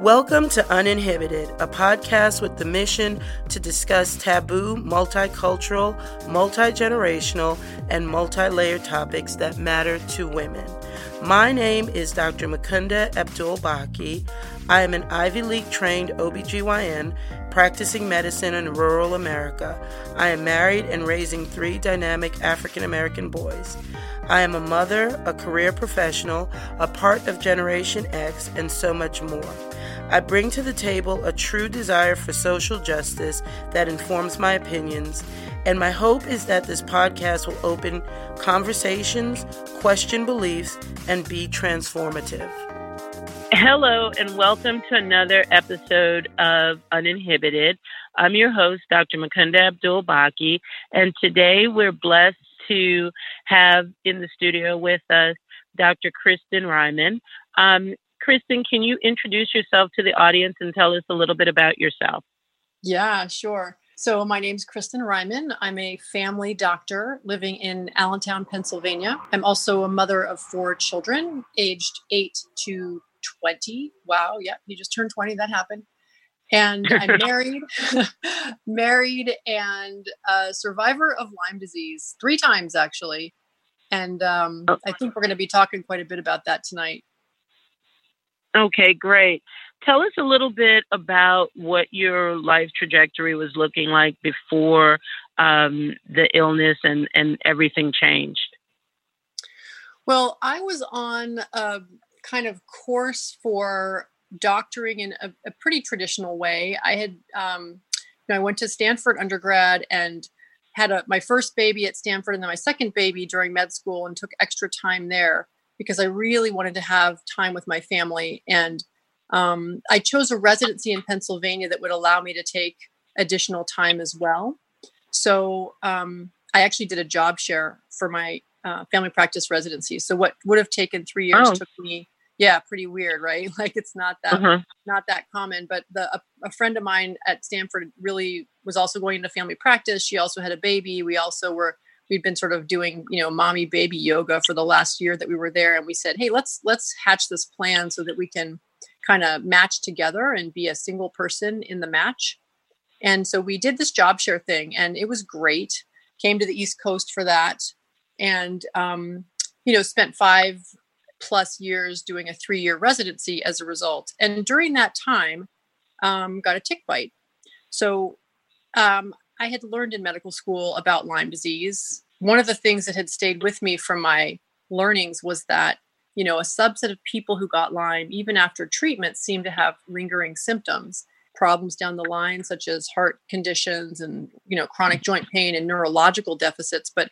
Welcome to Uninhibited, a podcast with the mission to discuss taboo, multicultural, multi generational, and multi layered topics that matter to women. My name is Dr. Makunda Abdul-Mbacke. I am an Ivy League trained OBGYN practicing medicine in rural America. I am married and raising three dynamic African American boys. I am a mother, a career professional, a part of Generation X, and so much more. I bring to the table a true desire for social justice that informs my opinions, and my hope is that this podcast will open conversations, question beliefs, and be transformative. Hello, and welcome to another episode of Uninhibited. I'm your host, Dr. Makunda Abdul-Mbacke, and today we're blessed to have in the studio with us Dr. Kristen Reihman. Um, Kristen, can you introduce yourself to the audience and tell us a little bit about yourself? Yeah, sure. So, my name's Kristen Reihman. I'm a family doctor living in Allentown, Pennsylvania. I'm also a mother of four children, aged 8 to 20. Wow, yeah, you just turned 20, that happened. And I'm married, married, and a survivor of Lyme disease three times actually. And um, oh. I think we're going to be talking quite a bit about that tonight. Okay, great. Tell us a little bit about what your life trajectory was looking like before um, the illness and, and everything changed. Well, I was on a kind of course for doctoring in a, a pretty traditional way. I had, um, you know, I went to Stanford undergrad and had a, my first baby at Stanford and then my second baby during med school and took extra time there because I really wanted to have time with my family. And um, I chose a residency in Pennsylvania that would allow me to take additional time as well. So um, I actually did a job share for my uh, family practice residency. So what would have taken three years oh. took me, yeah, pretty weird, right? Like it's not that uh-huh. not that common. But the a, a friend of mine at Stanford really was also going into family practice. She also had a baby. We also were we'd been sort of doing you know mommy baby yoga for the last year that we were there and we said hey let's let's hatch this plan so that we can kind of match together and be a single person in the match. And so we did this job share thing and it was great. Came to the east coast for that and um, you know spent five plus years doing a three year residency as a result. And during that time um, got a tick bite. So um, I had learned in medical school about Lyme disease. One of the things that had stayed with me from my learnings was that, you know, a subset of people who got Lyme, even after treatment, seemed to have lingering symptoms, problems down the line, such as heart conditions and, you know, chronic joint pain and neurological deficits. But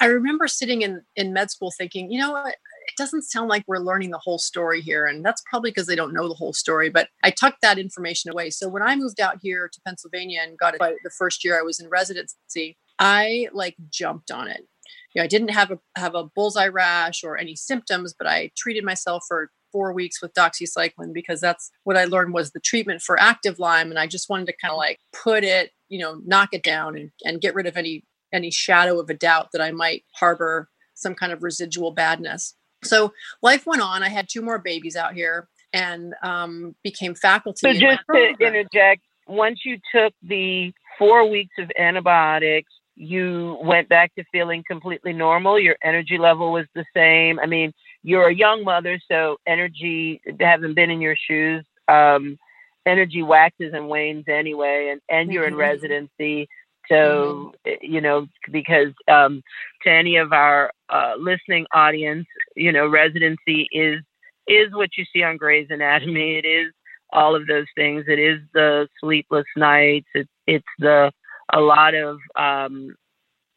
I, remember sitting in, in med school thinking, you know what, it doesn't sound like we're learning the whole story here. And that's probably because they don't know the whole story. But I tucked that information away. So when I moved out here to Pennsylvania and got it the first year I was in residency, I like jumped on it. You know, I didn't have a have a bullseye rash or any symptoms, but I treated myself for four weeks with doxycycline because that's what I learned was the treatment for active Lyme. And I just wanted to kind of like put it, you know, knock it down and, and get rid of any any shadow of a doubt that I might harbor some kind of residual badness. So life went on. I had two more babies out here and um, became faculty. So just to interject, once you took the four weeks of antibiotics, you went back to feeling completely normal. Your energy level was the same. I mean, you're a young mother, so energy, having been in your shoes, um, energy waxes and wanes anyway, and, and you're mm-hmm. in residency. So, mm-hmm. you know, because um, to any of our uh, listening audience, you know, residency is is what you see on Grey's Anatomy. It is all of those things. It is the sleepless nights. It's it's the a lot of um,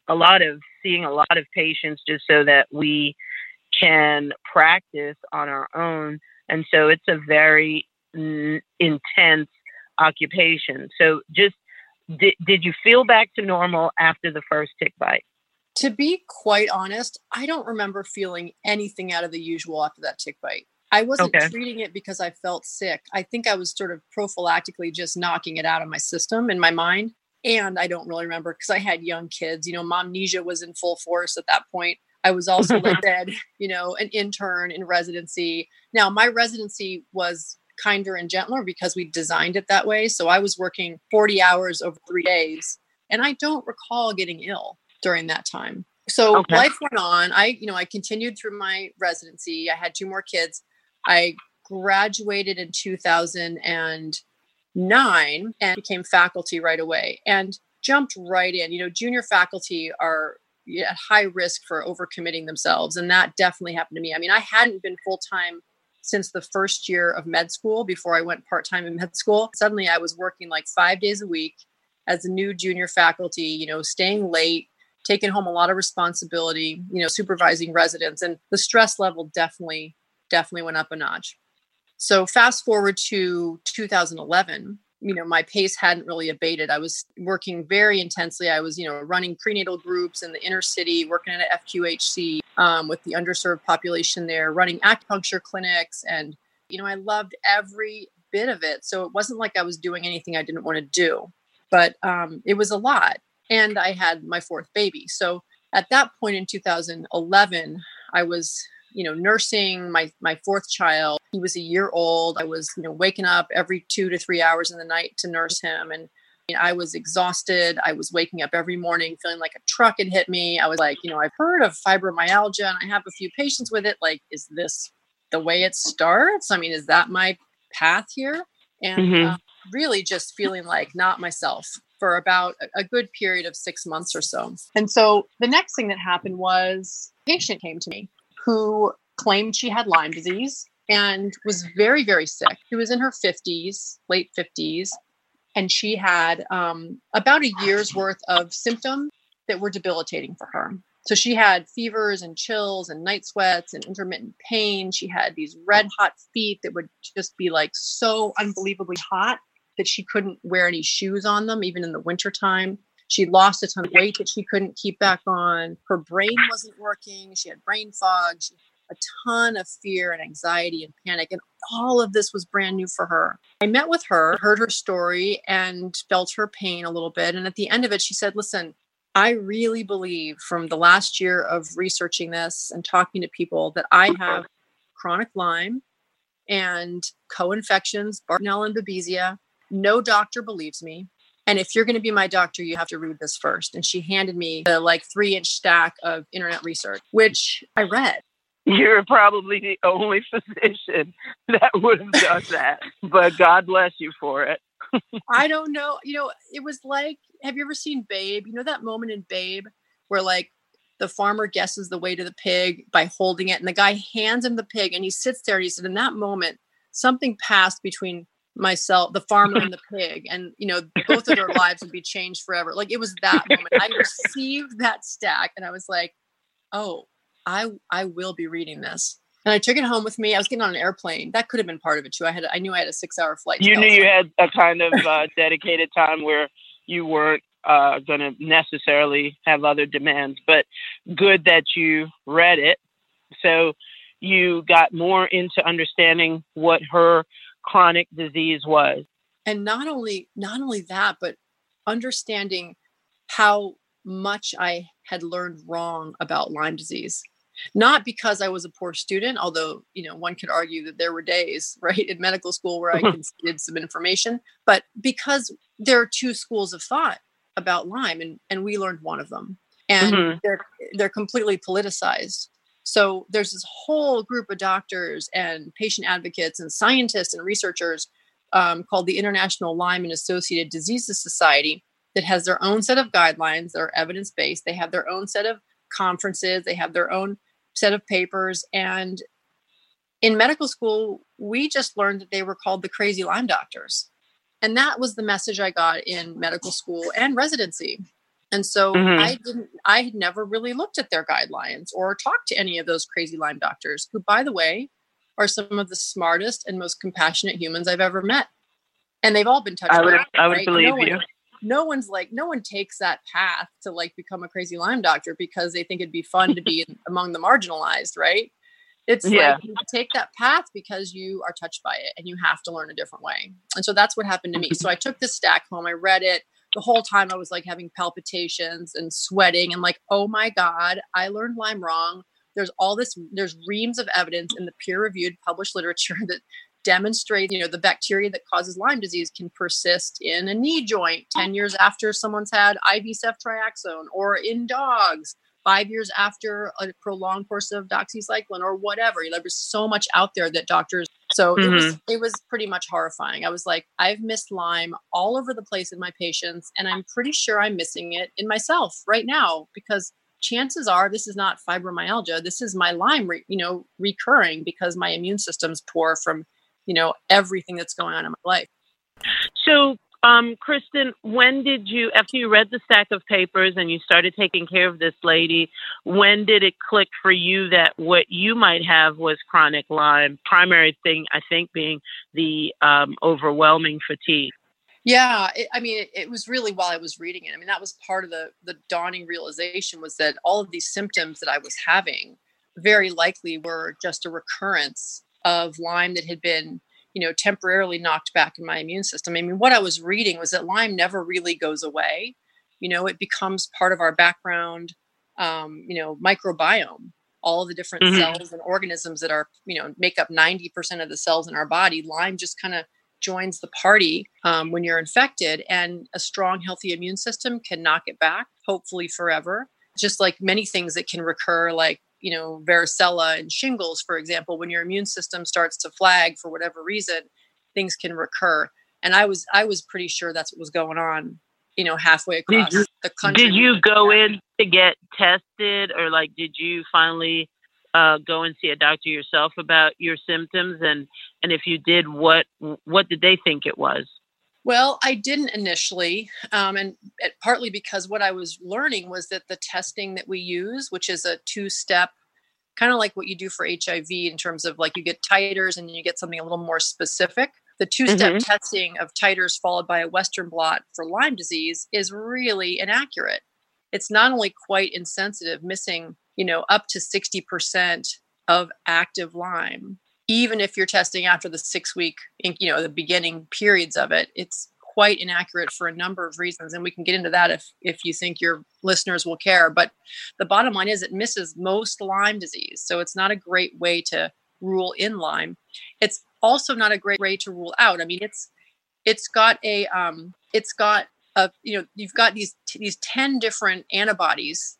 a lot of seeing a lot of patients just so that we can practice on our own. And so it's a very n- intense occupation. So just did, did you feel back to normal after the first tick bite? To be quite honest, I don't remember feeling anything out of the usual after that tick bite. I wasn't okay. treating it because I felt sick. I think I was sort of prophylactically just knocking it out of my system in my mind. And I don't really remember because I had young kids. You know, momnesia was in full force at that point. I was also, like said, you know, an intern in residency. Now, my residency was kinder and gentler because we designed it that way. So I was working 40 hours over three days, and I don't recall getting ill during that time. So okay. life went on. I, you know, I continued through my residency. I had two more kids. I graduated in 2009 and became faculty right away and jumped right in. You know, junior faculty are at high risk for overcommitting themselves. And that definitely happened to me. I mean, I hadn't been full time since the first year of med school before I went part time in med school. Suddenly I was working like five days a week as a new junior faculty, you know, staying late, taking home a lot of responsibility, you know, supervising residents. And the stress level definitely, definitely went up a notch. So fast forward to 2011, you know my pace hadn't really abated. I was working very intensely. I was you know running prenatal groups in the inner city working at fqhc um, with the underserved population there running acupuncture clinics and you know i loved every bit of it. So it wasn't like i was doing anything i didn't want to do but um, it was a lot and i had my fourth baby. So at that point in 2011 i was you know nursing my my fourth child. He was a year old. I was you know waking up every two to three hours in the night to nurse him and you know, i was exhausted. I was waking up every morning feeling like a truck had hit me. I was like you know i've heard of fibromyalgia and i have a few patients with it. Like is this the way it starts? I mean is that my path here? And mm-hmm. uh, really just feeling like not myself for about a, a good period of six months or so. And so the next thing that happened was patient came to me who claimed she had Lyme disease and was very, very sick. She was in her 50s, late 50s, and she had um, about a year's worth of symptoms that were debilitating for her. So she had fevers and chills and night sweats and intermittent pain. She had these red hot feet that would just be like so unbelievably hot that she couldn't wear any shoes on them, even in the wintertime. She lost a ton of weight that she couldn't keep back on. Her brain wasn't working. She had brain fog. She a ton of fear and anxiety and panic. And all of this was brand new for her. I met with her, heard her story, and felt her pain a little bit. And at the end of it, she said, Listen, I really believe from the last year of researching this and talking to people that I have chronic Lyme and co infections, Bartonella and Babesia. No doctor believes me. And if you're going to be my doctor, you have to read this first. And she handed me the like three inch stack of internet research, which I read. You're probably the only physician that would have done that, but God bless you for it. I don't know. You know, it was like, have you ever seen Babe? You know that moment in Babe where like the farmer guesses the weight of the pig by holding it, and the guy hands him the pig, and he sits there and he said, in that moment, something passed between myself, the farmer and the pig, and you know, both of their lives would be changed forever. Like it was that moment. I received that stack, and I was like, oh, I I will be reading this. And I took it home with me. I was getting on an airplane. That could have been part of it too. I had I knew I had a six hour flight. You knew you had a kind of uh, dedicated time where you weren't uh, going to necessarily have other demands, but good that you read it. So you got more into understanding what her chronic disease was. And not only not only that, but understanding how much I had learned wrong about Lyme disease. Not because I was a poor student, although you know one could argue that there were days, right, in medical school where I conceded some information, but because there are two schools of thought about Lyme, and and we learned one of them, and mm-hmm. they're they're completely politicized. So there's this whole group of doctors and patient advocates and scientists and researchers um, called the International Lyme and Associated Diseases Society that has their own set of guidelines that are evidence based. They have their own set of conferences, they have their own set of papers. And in medical school, we just learned that they were called the crazy Lyme doctors. And that was the message I got in medical school and residency. And so mm-hmm. I didn't, I had never really looked at their guidelines or talked to any of those crazy Lyme doctors, who, by the way, are some of the smartest and most compassionate humans I've ever met. And they've all been touched. I would, I would right? believe no you. One, no one's like no one takes that path to like become a crazy Lyme doctor because they think it'd be fun to be among the marginalized, right? It's yeah. like you take that path because you are touched by it and you have to learn a different way. And so that's what happened to me. So I took this stack home, I read it. The whole time I was like having palpitations and sweating and like, oh my God, I learned Lyme wrong. There's all this, there's reams of evidence in the peer reviewed published literature that demonstrate, you know, the bacteria that causes Lyme disease can persist in a knee joint 10 years after someone's had IV ceftriaxone or in dogs five years after a prolonged course of doxycycline or whatever. There was so much out there that doctors. So mm-hmm. it was mm-hmm. it was pretty much horrifying. I was like, I've missed Lyme all over the place in my patients, and I'm pretty sure I'm missing it in myself right now because chances are this is not fibromyalgia. This is my Lyme, re, you know, recurring because my immune system's poor from you know everything that's going on in my life. So um, Kristen, when did you, after you read the stack of papers and you started taking care of this lady, when did it click for you that what you might have was chronic Lyme? Primary thing, I think, being the um, overwhelming fatigue. Yeah, it, I mean, it, it, was really while I was reading it. I mean, that was part of the the dawning realization was that all of these symptoms that I was having very likely were just a recurrence of Lyme that had been you know temporarily knocked back in my immune system. I mean what i was reading was that lyme never really goes away. You know it becomes part of our background um, you know microbiome. All the different mm-hmm. cells and organisms that are you know make up 90% of the cells in our body lyme just kind of joins the party um, when you're infected and a strong healthy immune system can knock it back hopefully forever. Just like many things that can recur like you know varicella and shingles for example when your immune system starts to flag for whatever reason things can recur. And i was i was pretty sure that's what was going on you know halfway across you, the country. did you go in to get tested or like did you finally uh, go and see a doctor yourself about your symptoms? And and if you did what what did they think it was well, I didn't initially, um, and it, partly because what I was learning was that the testing that we use, which is a two-step, kind of like what you do for HIV in terms of like you get titers and you get something a little more specific. The two-step mm-hmm. testing of titers followed by a Western blot for Lyme disease is really inaccurate. It's not only quite insensitive, missing you know up to sixty percent of active Lyme even if you're testing after the six week you know the beginning periods of it it's quite inaccurate for a number of reasons and we can get into that if if you think your listeners will care but the bottom line is it misses most lyme disease so it's not a great way to rule in lyme. It's also not a great way to rule out. I mean it's it's got a um it's got a you know you've got these these 10 different antibodies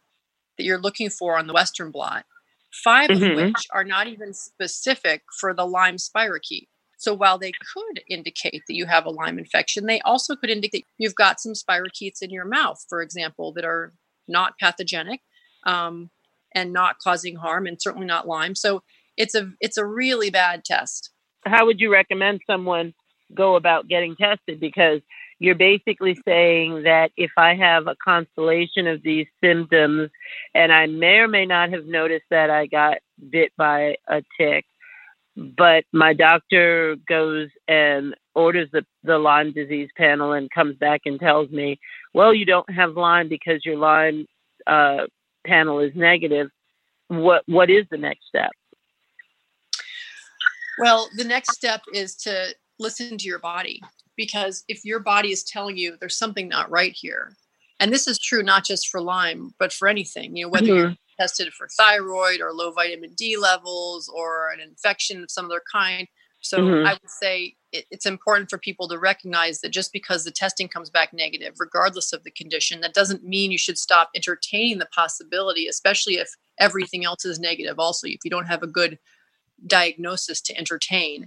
that you're looking for on the western blot 5 mm-hmm. of which are not even specific for the Lyme spirochete. So while they could indicate that you have a Lyme infection, they also could indicate you've got some spirochetes in your mouth, for example, that are not pathogenic um, and not causing harm, and certainly not Lyme. So it's a it's a really bad test. How would you recommend someone go about getting tested? Because you're basically saying that if I have a constellation of these symptoms and I may or may not have noticed that I got bit by a tick, but my doctor goes and orders the, the Lyme disease panel and comes back and tells me, well, you don't have Lyme because your Lyme uh, panel is negative. What what is the next step? Well, the next step is to listen to your body because if your body is telling you there's something not right here and this is true not just for lyme but for anything you know whether mm-hmm. you're tested for thyroid or low vitamin d levels or an infection of some other kind so mm-hmm. i would say it, it's important for people to recognize that just because the testing comes back negative regardless of the condition that doesn't mean you should stop entertaining the possibility especially if everything else is negative also if you don't have a good diagnosis to entertain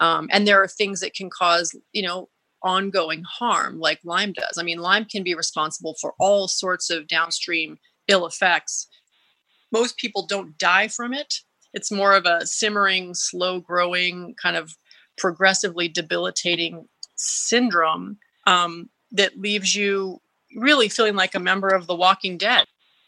um, and there are things that can cause you know ongoing harm like Lyme does. I mean, Lyme can be responsible for all sorts of downstream ill effects. Most people don't die from it. It's more of a simmering, slow growing, kind of progressively debilitating syndrome um, that leaves you really feeling like a member of the walking dead.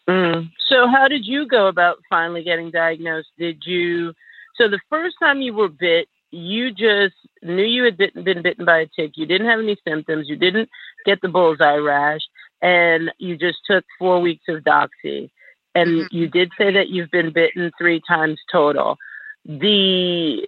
Mm. So, how did you go about finally getting diagnosed? Did you, so the first time you were bit, you just knew you had been, been bitten by a tick. You didn't have any symptoms. You didn't get the bullseye rash, and you just took four weeks of doxy. And mm-hmm. you did say that you've been bitten three times total. The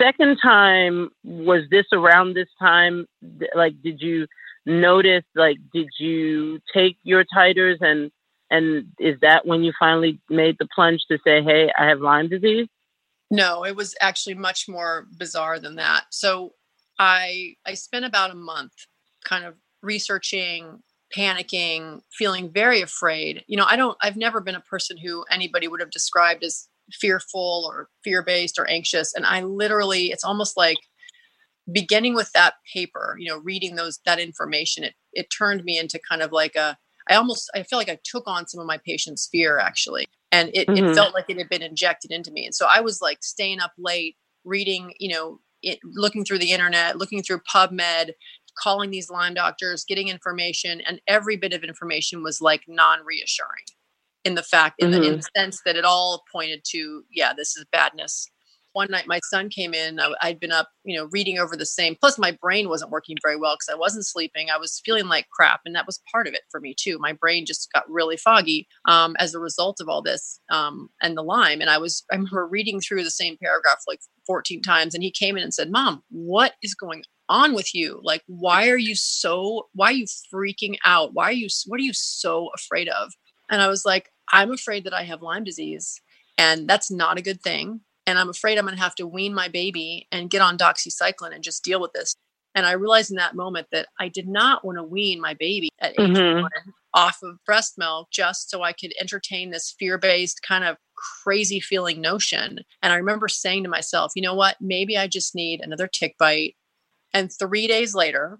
second time was this around this time? Like, did you notice? Like, did you take your titers and and is that when you finally made the plunge to say, "Hey, I have Lyme disease"? No, it was actually much more bizarre than that. So I I spent about a month kind of researching, panicking, feeling very afraid. You know, I don't I've never been a person who anybody would have described as fearful or fear-based or anxious and I literally it's almost like beginning with that paper, you know, reading those that information it it turned me into kind of like a I almost I feel like I took on some of my patients' fear actually and it, mm-hmm. it felt like it had been injected into me and so i was like staying up late reading you know it, looking through the internet looking through pubmed calling these lyme doctors getting information and every bit of information was like non-reassuring in the fact in, mm-hmm. the, in mm-hmm. the sense that it all pointed to yeah this is badness one night my son came in I, i'd been up you know reading over the same plus my brain wasn't working very well because i wasn't sleeping i was feeling like crap and that was part of it for me too my brain just got really foggy um, as a result of all this um, and the lyme and i was i remember reading through the same paragraph like 14 times and he came in and said mom what is going on with you? Like why are you so why are you freaking out? Why are you what are you so afraid of? And i was like i'm afraid that i have lyme disease and that's not a good thing and I'm afraid I'm going to have to wean my baby and get on doxycycline and just deal with this. And I realized in that moment that I did not want to wean my baby at age mm-hmm. one off of breast milk just so I could entertain this fear based kind of crazy feeling notion. And I remember saying to myself, you know what? Maybe I just need another tick bite. And three days later,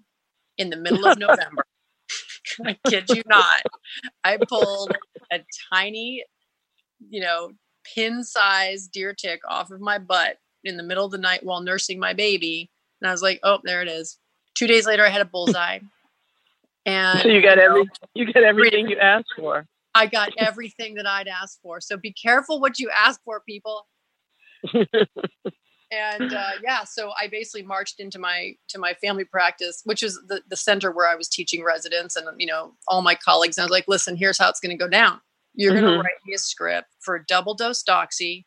in the middle of November, I kid you not, I pulled a tiny, you know, pin sized deer tick off of my butt in the middle of the night while nursing my baby. And I was like, oh, there it is. Two days later, I had a bullseye. And so you got you know, every you got everything you asked for. I got everything that I'd asked for. So be careful what you ask for, people. and uh, yeah, so I basically marched into my to my family practice, which is the the center where I was teaching residents and you know all my colleagues. And I was like, listen, here's how it's going to go down. You're mm-hmm. going to write me a script for double dose doxy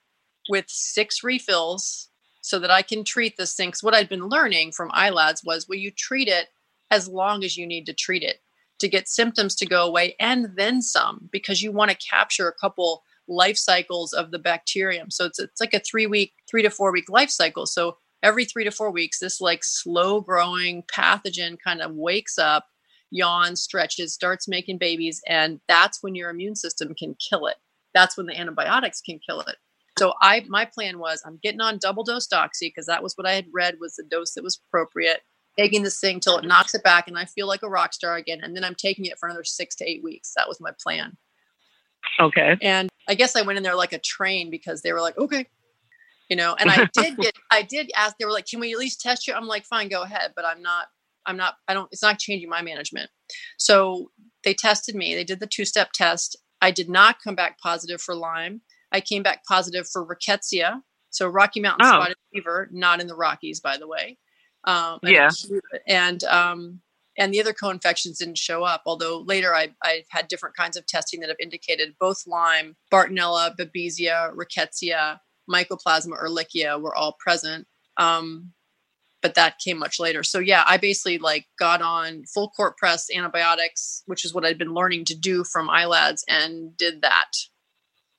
with six refills so that I can treat this thing. Because what I'd been learning from ILADS was, well, you treat it as long as you need to treat it to get symptoms to go away and then some because you want to capture a couple life cycles of the bacterium. So it's it's like a three week, three to four week life cycle. So every three to four weeks, this like slow growing pathogen kind of wakes up yawns, stretches, starts making babies, and that's when your immune system can kill it. That's when the antibiotics can kill it. So I my plan was I'm getting on double dose doxy because that was what I had read was the dose that was appropriate. Taking this thing till it knocks it back and I feel like a rock star again. And then I'm taking it for another six to eight weeks. That was my plan. Okay. And I guess I went in there like a train because they were like, okay, you know, and I did get, I did ask, they were like, can we at least test you? I'm like, fine, go ahead. But I'm not, I'm not, I don't, it's not changing my management. So they tested me. They did the two step test. I did not come back positive for Lyme. I came back positive for rickettsia. So Rocky Mountain oh. spotted fever, not in the Rockies, by the way. Um, yeah. And, um, and the other co-infections didn't show up. Although later I, I had different kinds of testing that have indicated both Lyme, Bartonella, Babesia, Rickettsia, Mycoplasma ehrlichia were all present. Um, but that came much later. So yeah, I basically like got on full court press antibiotics, which is what I'd been learning to do from ILADS and did that.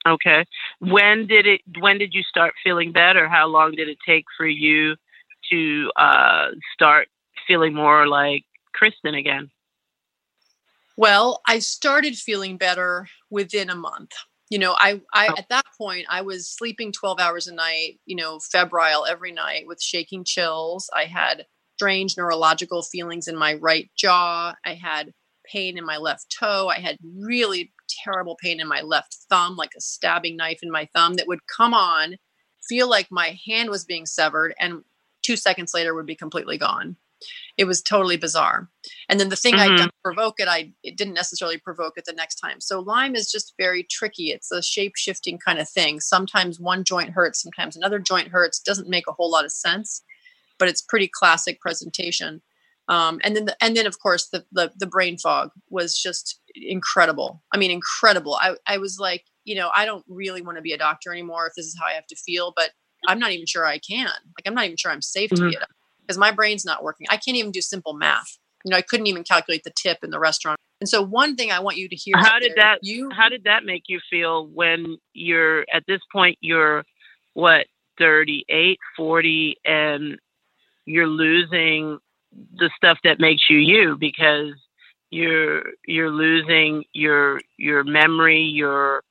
Okay. When did it when did you start feeling better? How long did it take for you to uh, start feeling more like Kristen again? Well, I started feeling better within a month you know i i oh. at that point i was sleeping 12 hours a night you know febrile every night with shaking chills. I had strange neurological feelings in my right jaw. I had pain in my left toe. I had really terrible pain in my left thumb like a stabbing knife in my thumb that would come on feel like my hand was being severed and two seconds later would be completely gone it was totally bizarre. And then the thing mm-hmm. I'd done provoke it, I it didn't necessarily provoke it the next time. So Lyme is just very tricky. It's a shape shifting kind of thing. Sometimes one joint hurts, sometimes another joint hurts. Doesn't make a whole lot of sense, but it's pretty classic presentation. Um, and then the, and then of course the, the the brain fog was just incredible. I mean, incredible. I I was like, you know, I don't really want to be a doctor anymore if this is how I have to feel, but I'm not even sure I can. Like, I'm not even sure I'm safe mm-hmm. to be a doctor because my brain's not working. I can't even do simple math. You know, I couldn't even calculate the tip in the restaurant. And so one thing I want you to hear How did there, that you how did that make you feel when you're at this point you're what 38, 40, and you're losing the stuff that makes you you because you're you're losing your your memory, your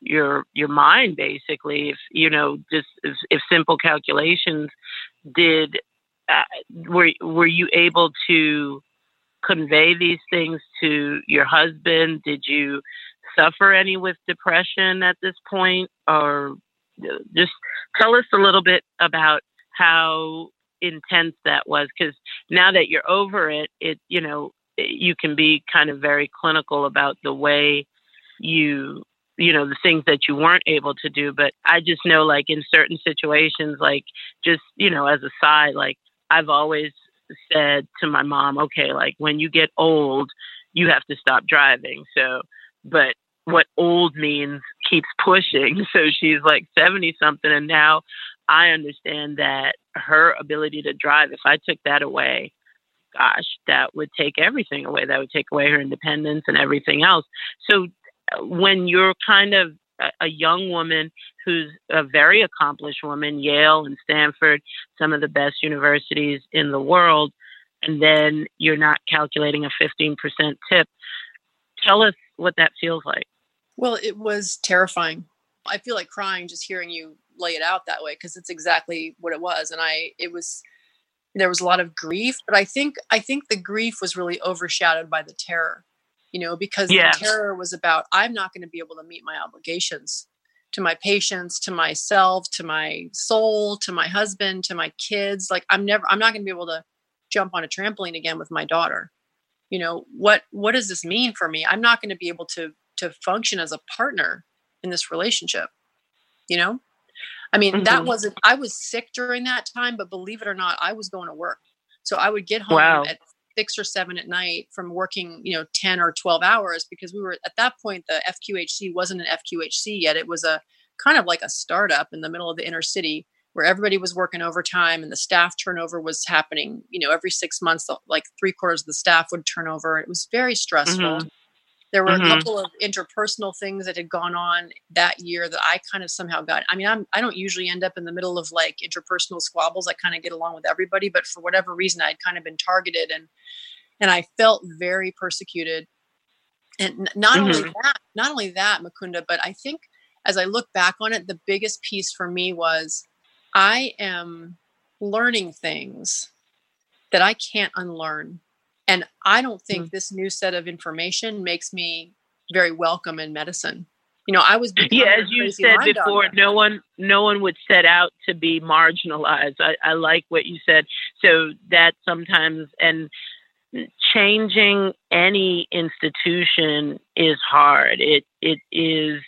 your your mind basically if you know just if, if simple calculations did uh, were were you able to convey these things to your husband? Did you suffer any with depression at this point? Or just tell us a little bit about how intense that was because now that you're over it it you know you can be kind of very clinical about the way you you know the things that you weren't able to do. But i just know like in certain situations like just you know as a side like i've always said to my mom okay like when you get old you have to stop driving. So but what old means keeps pushing. So she's like 70 something and now i understand that her ability to drive if i took that away gosh that would take everything away. That would take away her independence and everything else. So uh, when you're kind of a young woman who's a very accomplished woman, Yale and Stanford, some of the best universities in the world, and then you're not calculating a 15% tip. Tell us what that feels like. Well, it was terrifying. I feel like crying just hearing you lay it out that way because it's exactly what it was. And I, it was, there was a lot of grief, but I think, I think the grief was really overshadowed by the terror you know, because yeah. the terror was about I'm not going to be able to meet my obligations to my patients, to myself, to my soul, to my husband, to my kids. Like I'm never I'm not going to be able to jump on a trampoline again with my daughter. You know, what what does this mean for me? I'm not going to be able to to function as a partner in this relationship. You know? I mean, mm-hmm. that wasn't I was sick during that time, but believe it or not, I was going to work. So I would get home wow. at six or seven at night from working, you know, 10 or 12 hours because we were at that point, the FQHC wasn't an FQHC yet. It was a kind of like a startup in the middle of the inner city where everybody was working overtime and the staff turnover was happening, you know, every six months, like three quarters of the staff would turn over. It was very stressful. Mm-hmm. There were mm-hmm. a couple of interpersonal things that had gone on that year that I kind of somehow got. I mean, I'm I don't usually end up in the middle of like interpersonal squabbles. I kind of get along with everybody, but for whatever reason, I'd kind of been targeted and and I felt very persecuted. And not mm-hmm. only that, not only that, Makunda, but I think as I look back on it, the biggest piece for me was I am learning things that I can't unlearn and I don't think mm this new set of information makes me very welcome in medicine. You know, I was yeah, as you said before, no one no one would set out to be marginalized. I, I like what you said. So that sometimes and changing any institution is hard. It it is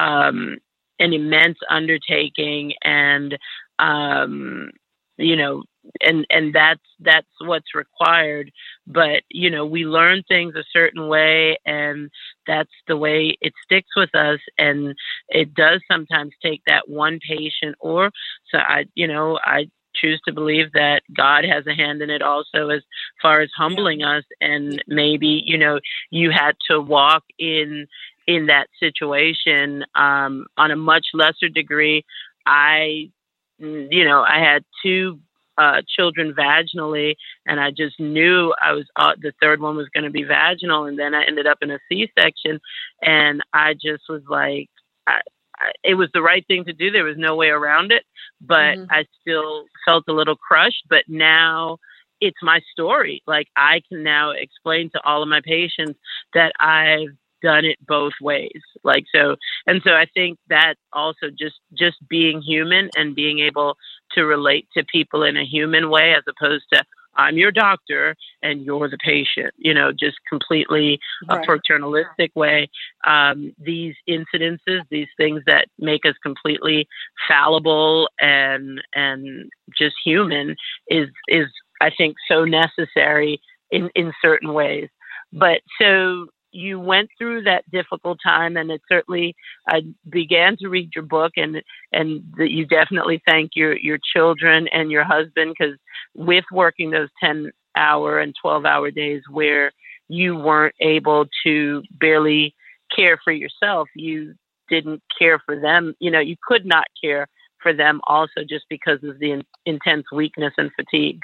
um, an immense undertaking, and um, you know and and that's that's what's required. But you know we learn things a certain way and that's the way it sticks with us and it does sometimes take that one patient or so i you know i choose to believe that god has a hand in it also as far as humbling us and maybe you know you had to walk in in that situation um, on a much lesser degree. I you know i had two uh, children vaginally, and I just knew I was uh, the third one was going to be vaginal, and then I ended up in a C-section, and I just was like, I, I, it was the right thing to do. There was no way around it, but mm-hmm. I still felt a little crushed. But now it's my story. Like I can now explain to all of my patients that I've done it both ways. Like so and so i think that also just just being human and being able to relate to people in a human way as opposed to i'm your doctor and you're the patient you know just completely right. a paternalistic way. Um, these incidences these things that make us completely fallible and and just human is is i think so necessary in in certain ways. But so you went through that difficult time, and it certainly I began to read your book, and and that you definitely thank your your children and your husband because with working those ten hour and twelve hour days where you weren't able to barely care for yourself, you didn't care for them. You know, you could not care for them also just because of the in- intense weakness and fatigue.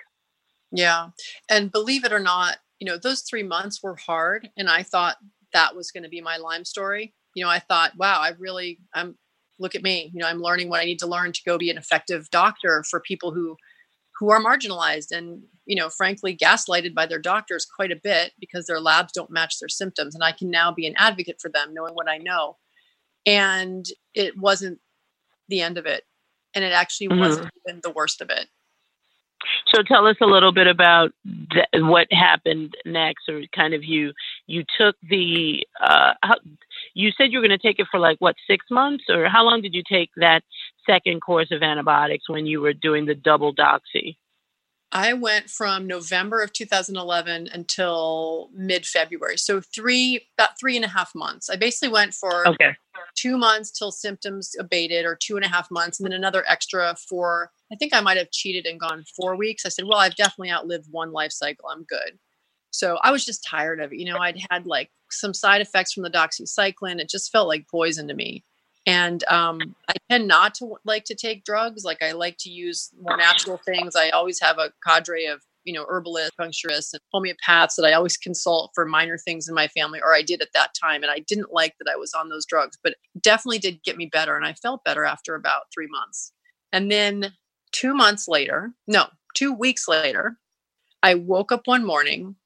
Yeah. And believe it or not, you know, those three months were hard. And I thought that was going to be my Lyme story. You know, I thought, wow, I really, I'm, look at me, you know, I'm learning what I need to learn to go be an effective doctor for people who, who are marginalized and, you know, frankly, gaslighted by their doctors quite a bit because their labs don't match their symptoms. And I can now be an advocate for them knowing what I know. And it wasn't the end of it. And it actually mm-hmm. wasn't even the worst of it. So tell us a little bit about th- what happened next, or kind of you you took the uh, how, you said you were going to take it for like what six months, or how long did you take that second course of antibiotics when you were doing the double doxy? I went from November of 2011 until mid February. So three, about three and a half months. I basically went for okay. two months till symptoms abated, or two and a half months, and then another extra for, I think I might have cheated and gone four weeks. I said, well, I've definitely outlived one life cycle. I'm good. So I was just tired of it. You know, I'd had like some side effects from the doxycycline. It just felt like poison to me and um, i tend not to like to take drugs like i like to use more natural things. I always have a cadre of you know herbalists puncturists and homeopaths that i always consult for minor things in my family or i did at that time and i didn't like that i was on those drugs but definitely did get me better and i felt better after about three months. And then two months later no two weeks later i woke up one morning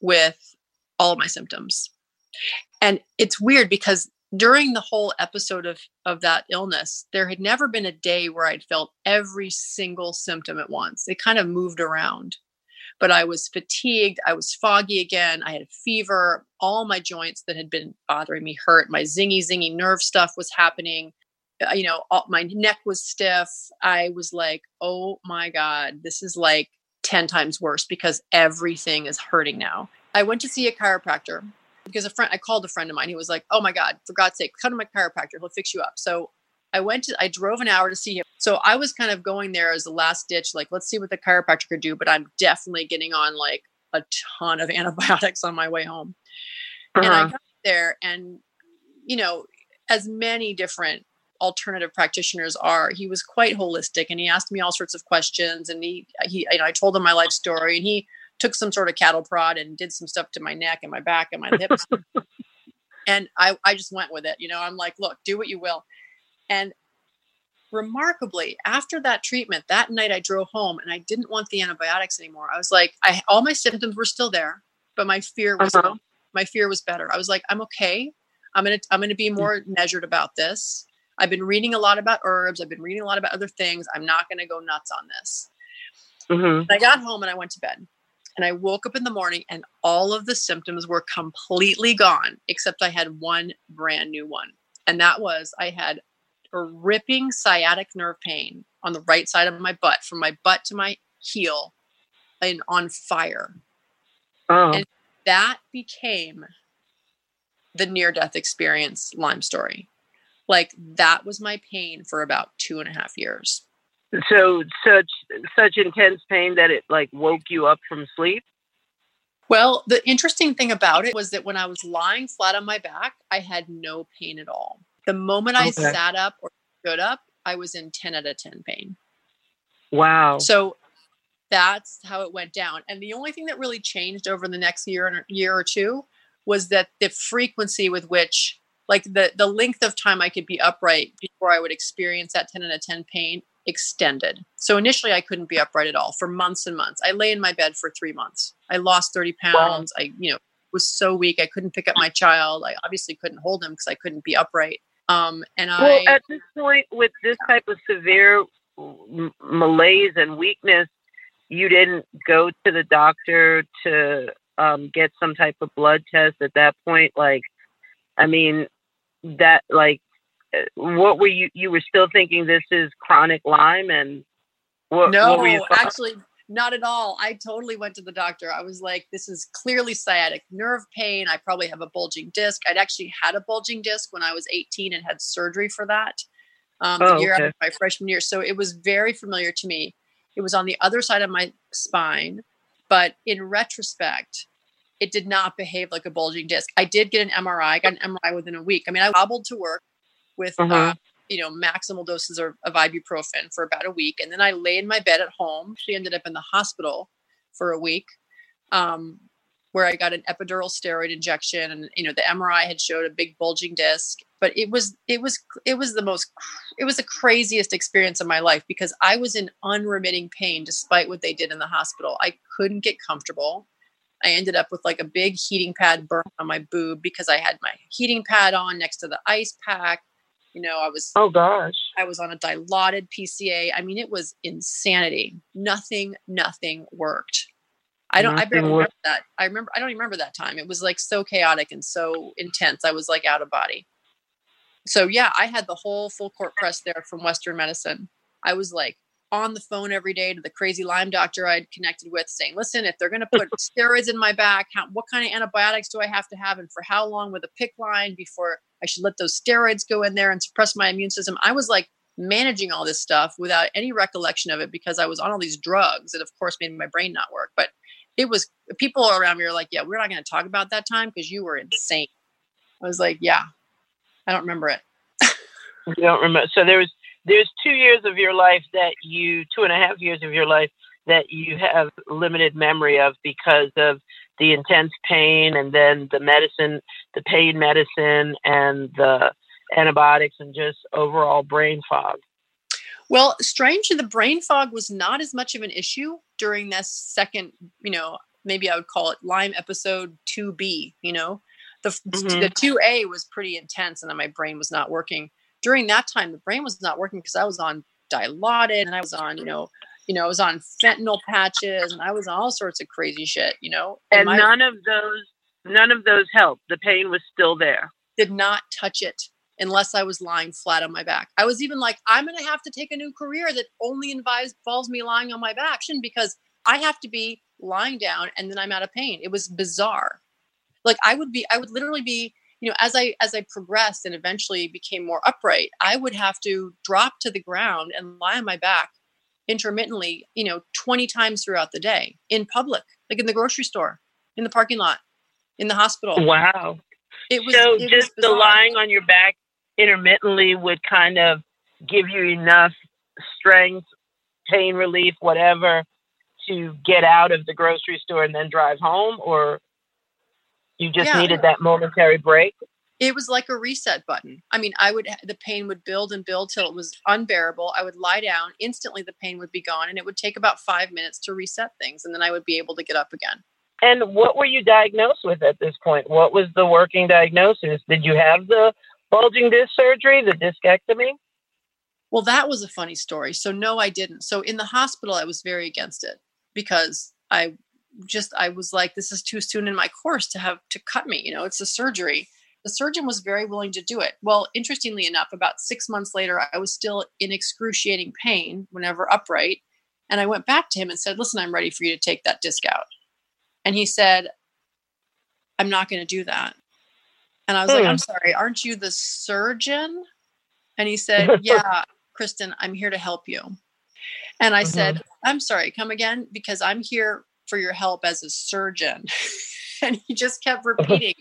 with all of my symptoms. And it's weird because during the whole episode of of that illness there had never been a day where i'd felt every single symptom at once. It kind of moved around but i was fatigued i was foggy again i had a fever all my joints that had been bothering me hurt my zingy zingy nerve stuff was happening uh, you know all, my neck was stiff. I was like oh my god this is like 10 times worse because everything is hurting now. I went to see a chiropractor because a friend I called a friend of mine. He was like, "Oh my god, for God's sake, come to my chiropractor. He'll fix you up." So I went to I drove an hour to see him. So I was kind of going there as a last ditch, like let's see what the chiropractor could do. But I'm definitely getting on like a ton of antibiotics on my way home. Uh-huh. And I uh-huh. got there, and you know, as many different alternative practitioners are, he was quite holistic, and he asked me all sorts of questions. And he he, you know, I told him my life story, and he took some sort of cattle prod and did some stuff to my neck and my back and my hips. and I, I just went with it. You know, I'm like, look, do what you will. And remarkably, after that treatment, that night I drove home and I didn't want the antibiotics anymore. I was like, I all my symptoms were still there, but my fear was uh-huh. my fear was better. I was like, I'm okay. I'm gonna I'm gonna be more measured about this. I've been reading a lot about herbs. I've been reading a lot about other things. I'm not gonna go nuts on this. Mm-hmm. I got home and I went to bed. And I woke up in the morning and all of the symptoms were completely gone, except I had one brand new one. And that was I had a ripping sciatic nerve pain on the right side of my butt, from my butt to my heel, and on fire. Oh. And that became the near death experience Lyme story. Like that was my pain for about two and a half years. So such such intense pain that it like woke you up from sleep? Well, the interesting thing about it was that when I was lying flat on my back, I had no pain at all. The moment I sat up or stood up, I was in 10 out of 10 pain. Wow. So that's how it went down. And the only thing that really changed over the next year year or two was that the frequency with which like the the length of time I could be upright before I would experience that 10 out of 10 pain extended. So initially, I couldn't be upright at all for months and months. I lay in my bed for three months. I lost 30 pounds. Wow. I, you know, was so weak. I couldn't pick up my child. I obviously couldn't hold him because I couldn't be upright. Um, and well, I. at this point, with this type of severe malaise and weakness, you didn't go to the doctor to um, get some type of blood test at that point. Like, I mean, that like what were you you were still thinking this is chronic lyme and what, no what actually not at all i totally went to the doctor i was like this is clearly sciatic nerve pain i probably have a bulging disc i'd actually had a bulging disc when i was 18 and had surgery for that um, oh, the year okay. after my freshman year so it was very familiar to me it was on the other side of my spine but in retrospect it did not behave like a bulging disc. I did get an MRI. I got an MRI within a week. I mean, I hobbled to work with uh-huh. uh, you know, maximal doses of, of ibuprofen for about a week. And then I lay in my bed at home. She ended up in the hospital for a week. Um, where I got an epidural steroid injection and you know the MRI had showed a big bulging disc but it was it was it was the most it was the craziest experience of my life because I was in unremitting pain despite what they did in the hospital I couldn't get comfortable I ended up with like a big heating pad burn on my boob because I had my heating pad on next to the ice pack you know I was oh gosh I was on a dilaudid PCA I mean it was insanity nothing nothing worked I don't. I barely remember that. I remember. I don't even remember that time. It was like so chaotic and so intense. I was like out of body. So yeah, I had the whole full court press there from Western medicine. I was like on the phone every day to the crazy Lyme doctor I'd connected with, saying, "Listen, if they're going to put steroids in my back, how, what kind of antibiotics do I have to have, and for how long with a PICC line before I should let those steroids go in there and suppress my immune system?" I was like managing all this stuff without any recollection of it because I was on all these drugs that, of course, made my brain not work. But it was people around me were like, yeah, we're not going to talk about that time because you were insane. I was like, yeah, I don't remember it. you don't remember. So there was there's two years of your life that you two and a half years of your life that you have limited memory of because of the intense pain and then the medicine, the pain medicine and the antibiotics and just overall brain fog. Well, strangely, the brain fog was not as much of an issue during this second, you know, maybe I would call it Lyme episode 2B, you know. The, mm-hmm. the 2A was pretty intense and then my brain was not working. During that time, the brain was not working because I was on dilaudid and I was on, you know, you know, I was on fentanyl patches and I was on all sorts of crazy shit, you know. And, and none of those none of those helped. The pain was still there. Did not touch it unless I was lying flat on my back. I was even like, I'm going to have to take a new career that only involves me lying on my back shouldn't because I have to be lying down and then I'm out of pain. It was bizarre. Like I would be, I would literally be, you know, as I as I progressed and eventually became more upright, I would have to drop to the ground and lie on my back intermittently, you know, 20 times throughout the day in public, like in the grocery store, in the parking lot, in the hospital. Wow. It was so it just was the lying on your back intermittently would kind of give you enough strength, pain relief, whatever, to get out of the grocery store and then drive home, or you just yeah. needed that momentary break? It was like a reset button. I mean, I would the pain would build and build till it was unbearable. I would lie down, instantly the pain would be gone, and it would take about five minutes to reset things, and then I would be able to get up again. And what were you diagnosed with at this point? What was the working diagnosis? Did you have the bulging disc surgery, the discectomy? Well, that was a funny story. So no, I didn't. So in the hospital, I was very against it because I just I was like, this is too soon in my course to have to cut me. You know, it's a surgery. The surgeon was very willing to do it. Well, interestingly enough, about six months later, I was still in excruciating pain whenever upright. And I went back to him and said, Listen, I'm ready for you to take that disc out. And he said, I'm not going to do that. And I was like, I'm hmm. sorry, aren't you the surgeon? And he said, Yeah, Kristen, I'm here to help you. And I mm-hmm. said, I'm sorry, come again, because I'm here for your help as a surgeon. and he just kept repeating,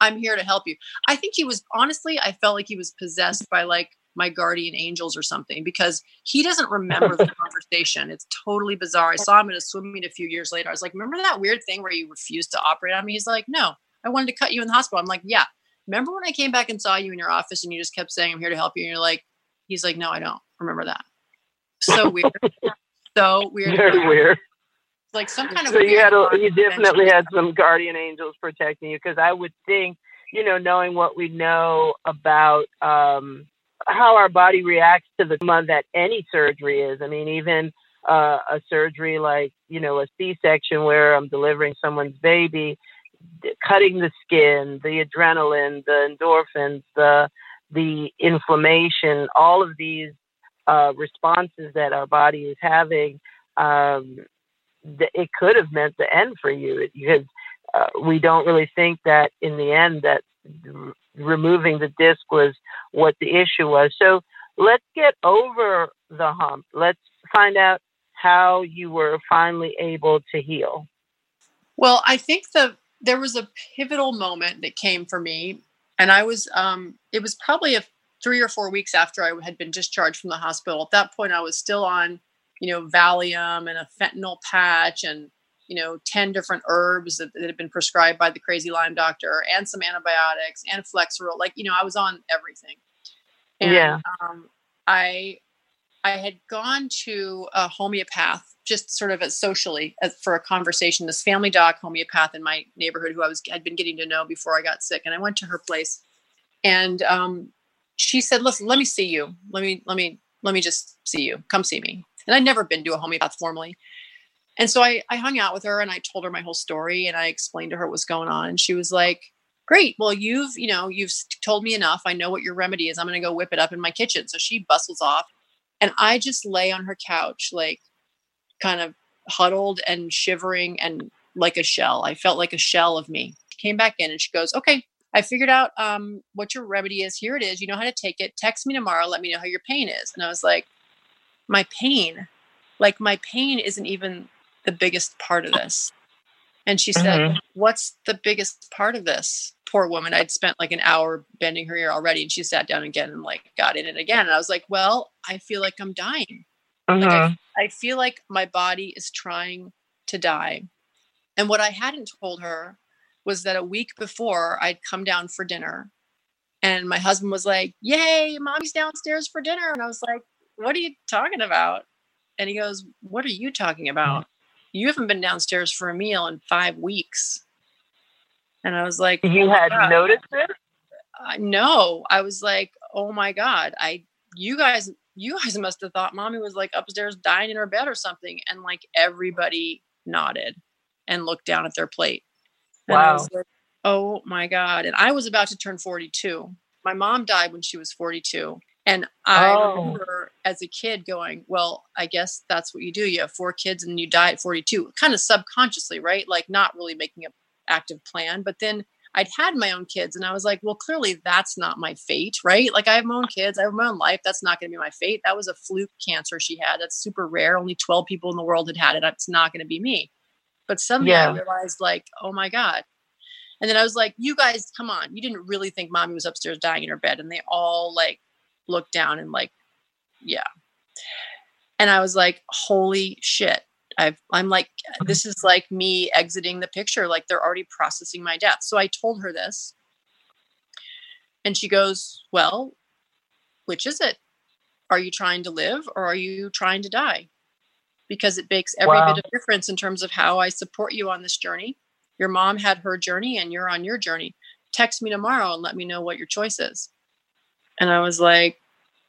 I'm here to help you. I think he was honestly, I felt like he was possessed by like my guardian angels or something because he doesn't remember the conversation. It's totally bizarre. I saw him at a swim meet a few years later. I was like, Remember that weird thing where you refused to operate on me? He's like, No, I wanted to cut you in the hospital. I'm like, Yeah. Remember when I came back and saw you in your office and you just kept saying, I'm here to help you? And you're like, He's like, No, I don't remember that. So weird. so weird. Very weird. Like some kind of. So you had, a, you definitely had some guardian angels protecting you because I would think, you know, knowing what we know about um, how our body reacts to the trauma that any surgery is. I mean, even uh, a surgery like, you know, a C section where I'm delivering someone's baby, cutting the skin, the adrenaline, the endorphins, the, the inflammation, all of these uh, responses that our body is having, um, it could have meant the end for you because uh, we don't really think that in the end that removing the disc was what the issue was. So let's get over the hump. Let's find out how you were finally able to heal. Well, I think the there was a pivotal moment that came for me, and I was um, it was probably a three or four weeks after I had been discharged from the hospital. At that point, I was still on, you know, Valium and a fentanyl patch and, you know, 10 different herbs that, that had been prescribed by the crazy Lyme doctor and some antibiotics and Flexeril. Like, you know, I was on everything. And, yeah. Um, I, I had gone to a homeopath just sort of as socially as for a conversation. This family doc homeopath in my neighborhood who I was had been getting to know before I got sick, and I went to her place, and um, she said, "Listen, let me see you. Let me let me let me just see you. Come see me." And I'd never been to a homeopath formally, and so I I hung out with her and I told her my whole story and I explained to her what was going on, and she was like. Great. Well, you've, you know, you've told me enough. I know what your remedy is. I'm going to go whip it up in my kitchen. So she bustles off and I just lay on her couch, like kind of huddled and shivering and like a shell. I felt like a shell of me. She came back in and she goes, Okay, I figured out um, what your remedy is. Here it is. You know how to take it. Text me tomorrow. Let me know how your pain is. And I was like, My pain? Like, my pain isn't even the biggest part of this. And she said, mm-hmm. What's the biggest part of this? Poor woman. I'd spent like an hour bending her ear already. And she sat down again and like got in it again. And I was like, Well, I feel like I'm dying. Mm-hmm. Like I, uh-huh. I feel like my body is trying to die. And what I hadn't told her was that a week before I'd come down for dinner and my husband was like, Yay, mommy's downstairs for dinner. And I was like, What are you talking about? And he goes, What are you talking about? You haven't been downstairs for a meal in five weeks. And I was like, You oh had noticed it? Uh, no. I was like, Oh my God. I you guys you guys must have thought mommy was like upstairs dying in her bed or something. And like everybody nodded and looked down at their plate. And wow. Like, oh my God. And I was about to turn 42. My mom died when she was 42. And I oh. remember as a kid going, well, I guess that's what you do. You have four kids and you die at 42, kind of subconsciously, right? Like not really making an active plan. But then I'd had my own kids and I was like, well, clearly that's not my fate, right? Like I have my own kids, I have my own life. That's not going to be my fate. That was a fluke cancer she had. That's super rare. Only 12 people in the world had had it. It's not going to be me. But suddenly yeah. I realized, like, oh my God. And then I was like, you guys, come on. You didn't really think mommy was upstairs dying in her bed. And they all like looked down and like, yeah. And I was like, holy shit i i'm like, this is like me exiting the picture. Like they're already processing my death. So I told her this. And she goes, Well, which is it? Are you trying to live or are you trying to die? Because it makes every wow. bit of difference in terms of how I support you on this journey. Your mom had her journey and you're on your journey. Text me tomorrow and let me know what your choice is. And I was like,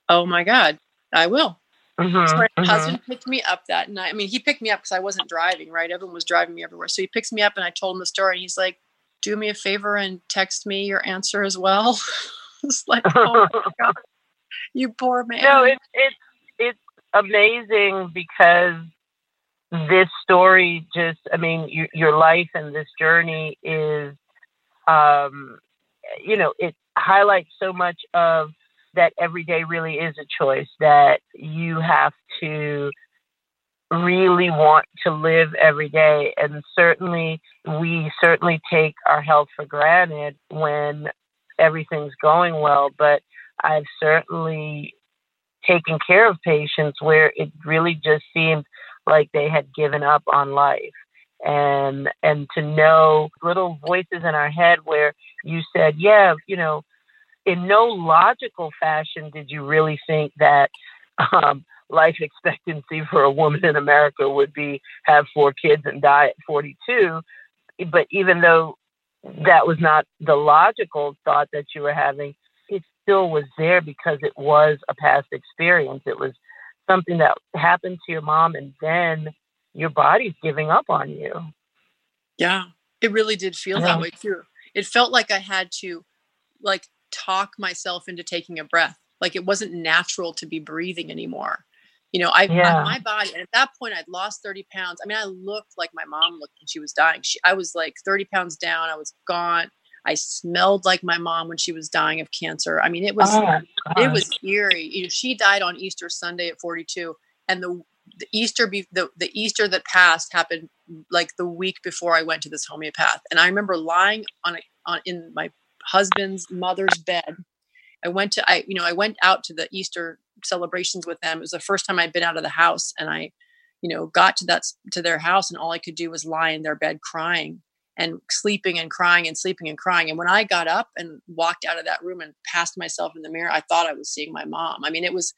Oh my God, I will. Mm-hmm, so my mm-hmm. husband picked me up that night. I mean, he picked me up because I wasn't driving, right? Everyone was driving me everywhere. So he picks me up and I told him the story. And he's like, do me a favor and text me your answer as well. it's like, oh my God, you poor man. No, it's, it's, it's amazing because this story just, I mean, your, your life and this journey is, um, you know, it highlights so much of that every day really is a choice, that you have to really want to live every day. And certainly, we certainly take our health for granted when everything's going well. But I've certainly taken care of patients where it really just seemed like they had given up on life. And and to know little voices in our head where you said, yeah, you know, in no logical fashion did you really think that um, life expectancy for a woman in America would be have four kids and die at 42. But even though that was not the logical thought that you were having, it still was there because it was a past experience. It was something that happened to your mom, and then your body's giving up on you. Yeah, it really did feel that way too. It felt like I had to, like, talk myself into taking a breath. Like it wasn't natural to be breathing anymore. You know, I, yeah. my body, and at that point, I'd lost 30 pounds. I mean, I looked like my mom looked when she was dying. She, I was like 30 pounds down. I was gaunt. I smelled like my mom when she was dying of cancer. I mean, it was oh, it was eerie. You know, she died on Easter Sunday at 42, and the the Easter be, the the Easter that passed happened like the week before I went to this homeopath, and I remember lying on a, on in my husband's mother's bed I went to I you know I went out to the Easter celebrations with them. It was the first time I'd been out of the house, and I, you know, got to that to their house, and all I could do was lie in their bed crying and sleeping and crying and sleeping and crying. And when I got up and walked out of that room and passed myself in the mirror, I thought I was seeing my mom. I mean, it was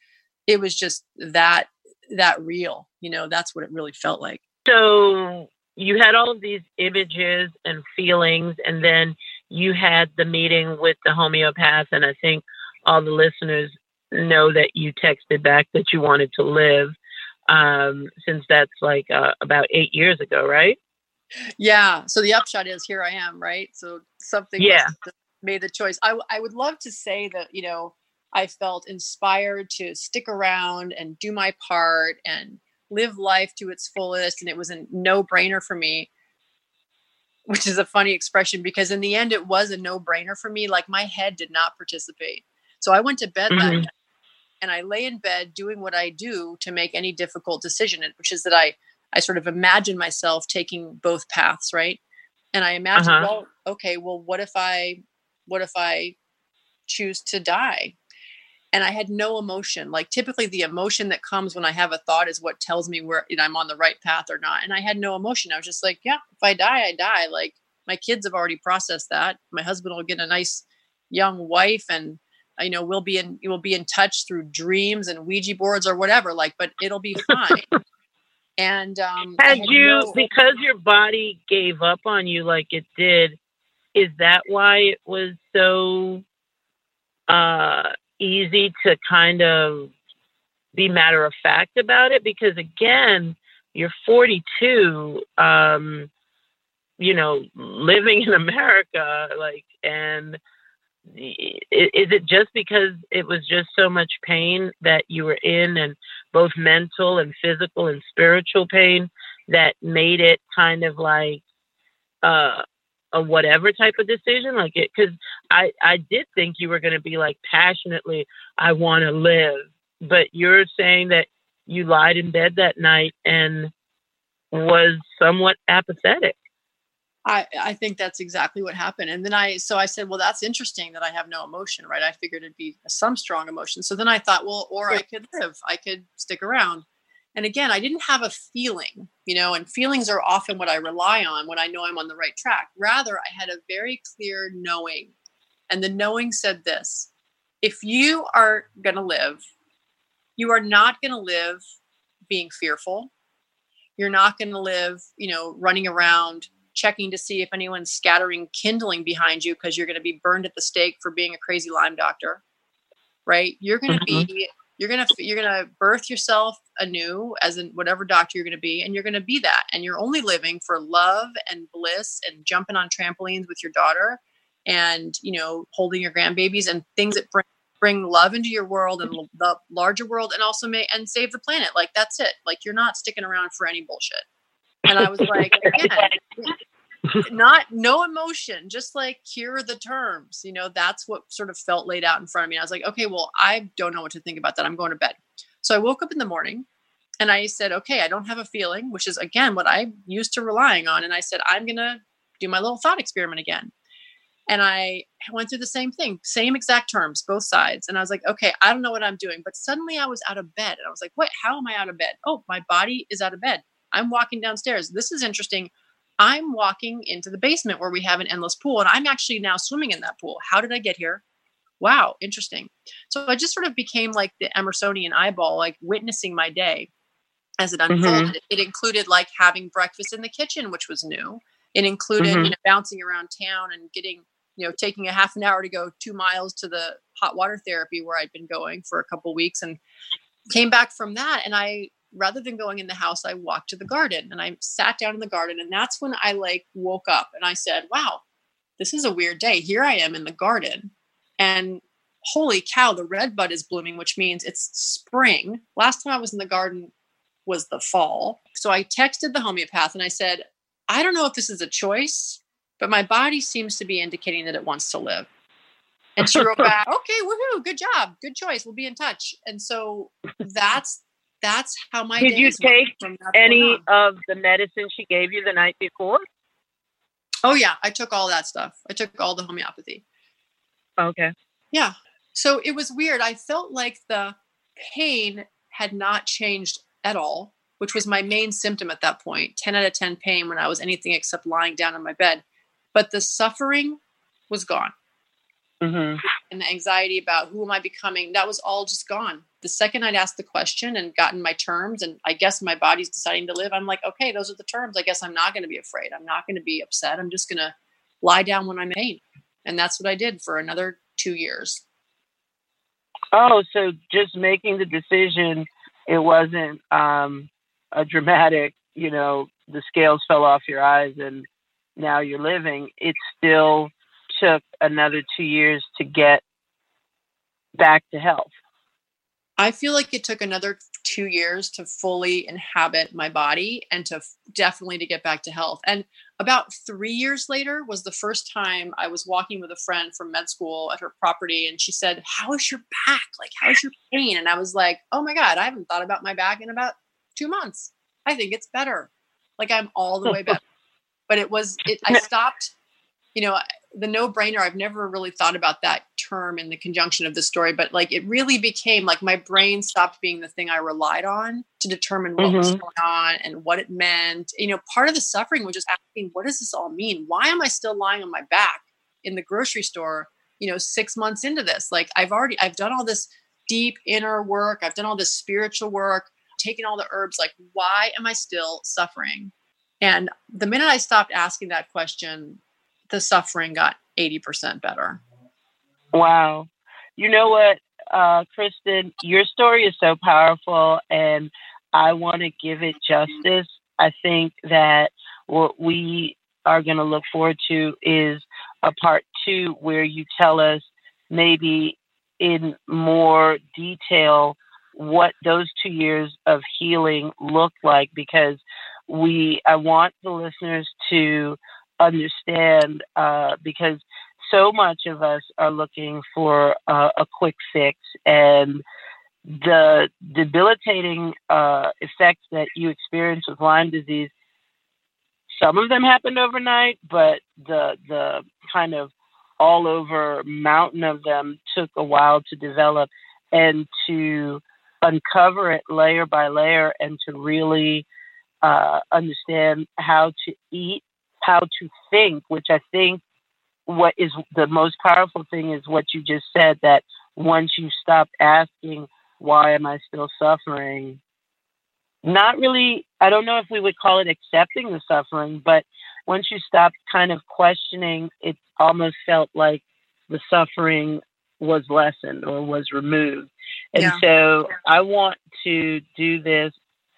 it was just that that real. You know, that's what it really felt like. So you had all of these images and feelings, and then you had the meeting with the homeopath, and I think all the listeners know that you texted back that you wanted to live um, since that's like uh, about eight years ago, right? Yeah. So the upshot is here I am, right? So something yeah. made the choice. I, I would love to say that, you know, I felt inspired to stick around and do my part and live life to its fullest. And it was a no brainer for me, which is a funny expression because in the end, it was a no brainer for me. Like my head did not participate. So I went to bed mm-hmm. that night and I lay in bed doing what I do to make any difficult decision, which is that I, I sort of imagine myself taking both paths, right? And I imagine, uh-huh. well, okay, well, what if I, what if I choose to die? And I had no emotion. Like typically, the emotion that comes when I have a thought is what tells me where you know, I'm on the right path or not. And I had no emotion. I was just like, yeah, if I die, I die. Like my kids have already processed that. My husband will get a nice young wife, and you know we'll be in we'll be in touch through dreams and Ouija boards or whatever. Like, but it'll be fine. and um, had, had you no- because your body gave up on you like it did? Is that why it was so? uh easy to kind of be matter of fact about it because again you're 42 um you know living in america like and is it just because it was just so much pain that you were in and both mental and physical and spiritual pain that made it kind of like uh a whatever type of decision like it because i i did think you were going to be like passionately i want to live but you're saying that you lied in bed that night and was somewhat apathetic I, I think that's exactly what happened. And then I, so I said, well, that's interesting that I have no emotion, right? I figured it'd be some strong emotion. So then I thought, well, or I could live, I could stick around. And again, I didn't have a feeling, you know, and feelings are often what I rely on when I know I'm on the right track. Rather, I had a very clear knowing. And the knowing said this if you are going to live, you are not going to live being fearful. You're not going to live, you know, running around checking to see if anyone's scattering kindling behind you because you're going to be burned at the stake for being a crazy Lyme doctor. Right? You're going to mm-hmm. be you're gonna you're gonna birth yourself anew as in whatever doctor you're gonna be and you're gonna be that and you're only living for love and bliss and jumping on trampolines with your daughter and you know holding your grandbabies and things that bring bring love into your world and the larger world and also may and save the planet. Like that's it. Like you're not sticking around for any bullshit. And i was like again not no emotion just like here are the terms you know that's what sort of felt laid out in front of me i was like okay well i don't know what to think about that i'm going to bed. So i woke up in the morning and i said okay i don't have a feeling which is again what I'm used to relying on and i said i'm to do my little thought experiment again. And i went through the same thing same exact terms both sides and i was like okay i don't know what i'm doing but suddenly i was out of bed and i was like what how am i out of bed? Oh my body is out of bed. I'm walking downstairs. This is interesting I'm walking into the basement where we have an endless pool and I'm actually now swimming in that pool. How did I get here? Wow, interesting. So I just sort of became like the Emersonian eyeball, like witnessing my day as it unfolded. Mm-hmm. It included like having breakfast in the kitchen, which was new. It included, mm-hmm. you know, bouncing around town and getting, you know, taking a half an hour to go two miles to the hot water therapy where I'd been going for a couple weeks and came back from that. And I rather than going in the house, I walked to the garden and I sat down in the garden. And that's when I like woke up and I said, wow, this is a weird day. Here I am in the garden. And holy cow, the red bud is blooming, which means it's spring. Last time I was in the garden was the fall. So I texted the homeopath and I said, I don't know if this is a choice, but my body seems to be indicating that it wants to live. And she wrote back, okay, woohoo, good job, good choice. We'll be in touch. And so that's that's how my did you take any of the medicine she gave you the night before oh yeah i took all that stuff i took all the homeopathy okay yeah So it was weird. I felt like the pain had not changed at all, which was my main symptom at that point 10 out of 10 pain when I was anything except lying down in my bed. But the suffering was gone. Mm-hmm. And the anxiety about who am I becoming, that was all just gone. The second I'd asked the question and gotten my terms, and I guess my body's deciding to live, I'm like, okay, those are the terms. I guess I'm not going to be afraid. I'm not going to be upset. I'm just going to lie down when I'm in pain. And that's what I did for another two years. Oh, so just making the decision, it wasn't um, a dramatic, you know, the scales fell off your eyes and now you're living. It's still took another two years to get back to health. I feel like it took another two years to fully inhabit my body and to definitely to get back to health. And about three years later was the first time I was walking with a friend from med school at her property, and she said, "How is your back? Like, how is your pain?" And I was like, "Oh my god, I haven't thought about my back in about two months. I think it's better. Like, I'm all the way better." But it was it. I stopped. You know, the no brainer i've never really thought about that term in the conjunction of the story but like it really became like my brain stopped being the thing i relied on to determine what mm-hmm. was going on and what it meant. You know part of the suffering was just asking what does this all mean? Why am i still lying on my back in the grocery store you know six months into this? Like i've already i've done all this deep inner work. I've done all this spiritual work taken all the herbs. Like why am i still suffering? And the minute i stopped asking that question the suffering got 80% better. Wow. You know what, uh, Kristen, your story is so powerful and I want to give it justice. I think that what we are going to look forward to is a part two where you tell us maybe in more detail what those two years of healing look like because we I want the listeners to understand uh, because so much of us are looking for uh, a quick fix and the debilitating uh, effects that you experience with Lyme disease. Some of them happened overnight, but the the kind of all over mountain of them took a while to develop and to uncover it layer by layer and to really uh, understand how to eat how to think, which I think what is the most powerful thing is what you just said that once you stop asking, why am I still suffering? Not really, I don't know if we would call it accepting the suffering, but once you stop kind of questioning, it almost felt like the suffering was lessened or was removed. And yeah. so I want to do this.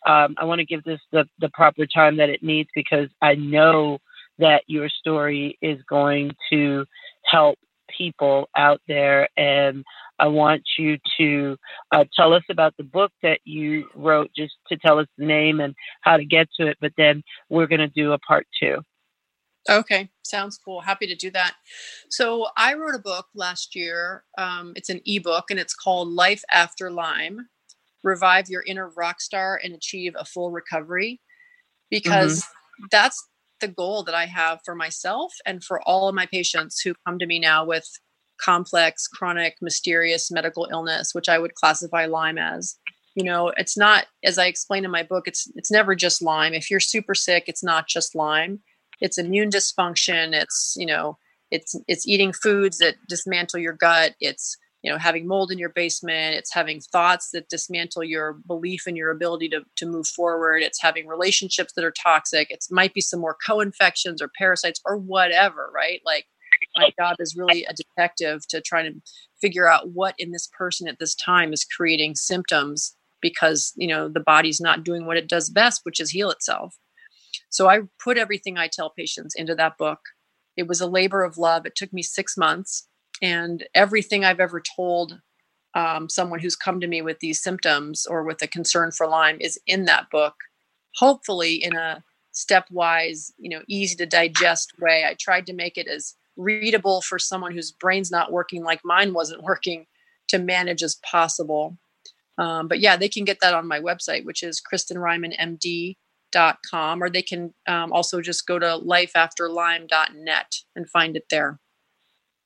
Um, I want to give this the, the proper time that it needs because I know that your story is going to help people out there. And I want you to uh, tell us about the book that you wrote, just to tell us the name and how to get to it. But then we're going to do a part two. Okay, sounds cool. Happy to do that. So I wrote a book last year. Um, it's an ebook and it's called Life After Lyme Revive Your Inner Rock Star and Achieve a Full Recovery. Because mm-hmm. that's the goal that I have for myself and for all of my patients who come to me now with complex, chronic, mysterious medical illness, which I would classify Lyme as. You know, it's not as I explain in my book, it's it's never just Lyme. If you're super sick, it's not just Lyme. It's immune dysfunction, it's, you know, it's it's eating foods that dismantle your gut, it's you know having mold in your basement it's having thoughts that dismantle your belief in your ability to, to move forward it's having relationships that are toxic it might be some more co-infections or parasites or whatever right? Like my job is really a detective to try to figure out what in this person at this time is creating symptoms because you know the body's not doing what it does best which is heal itself. So i put everything i tell patients into that book. It was a labor of love. It took me six months and everything I've ever told um, someone who's come to me with these symptoms or with a concern for Lyme is in that book, hopefully in a stepwise, you know, easy to digest way. I tried to make it as readable for someone whose brain's not working like mine wasn't working to manage as possible. Um, but yeah, they can get that on my website, which is kristenreihmanmd.com, or they can um, also just go to lifeafterlyme.net and find it there.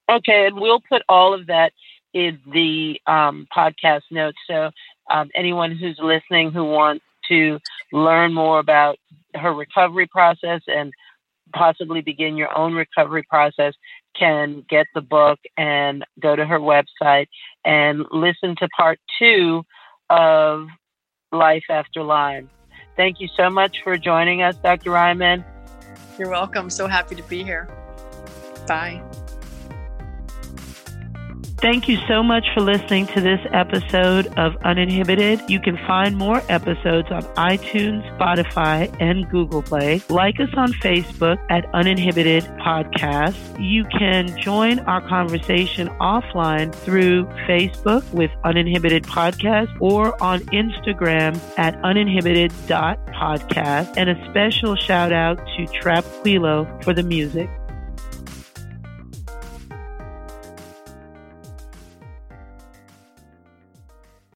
Okay, and we'll put all of that in the um, podcast notes. So um, anyone who's listening who wants to learn more about her recovery process and possibly begin your own recovery process can get the book and go to her website and listen to part two of Life After Lyme. Thank you so much for joining us, Dr. Reihman. You're welcome. So happy to be here. Bye. Thank you so much for listening to this episode of Uninhibited. You can find more episodes on iTunes, Spotify, and Google Play. Like us on Facebook at Uninhibited Podcast. You can join our conversation offline through Facebook with Uninhibited Podcast or on Instagram at uninhibited.podcast. And a special shout out to Trap Quilo for the music.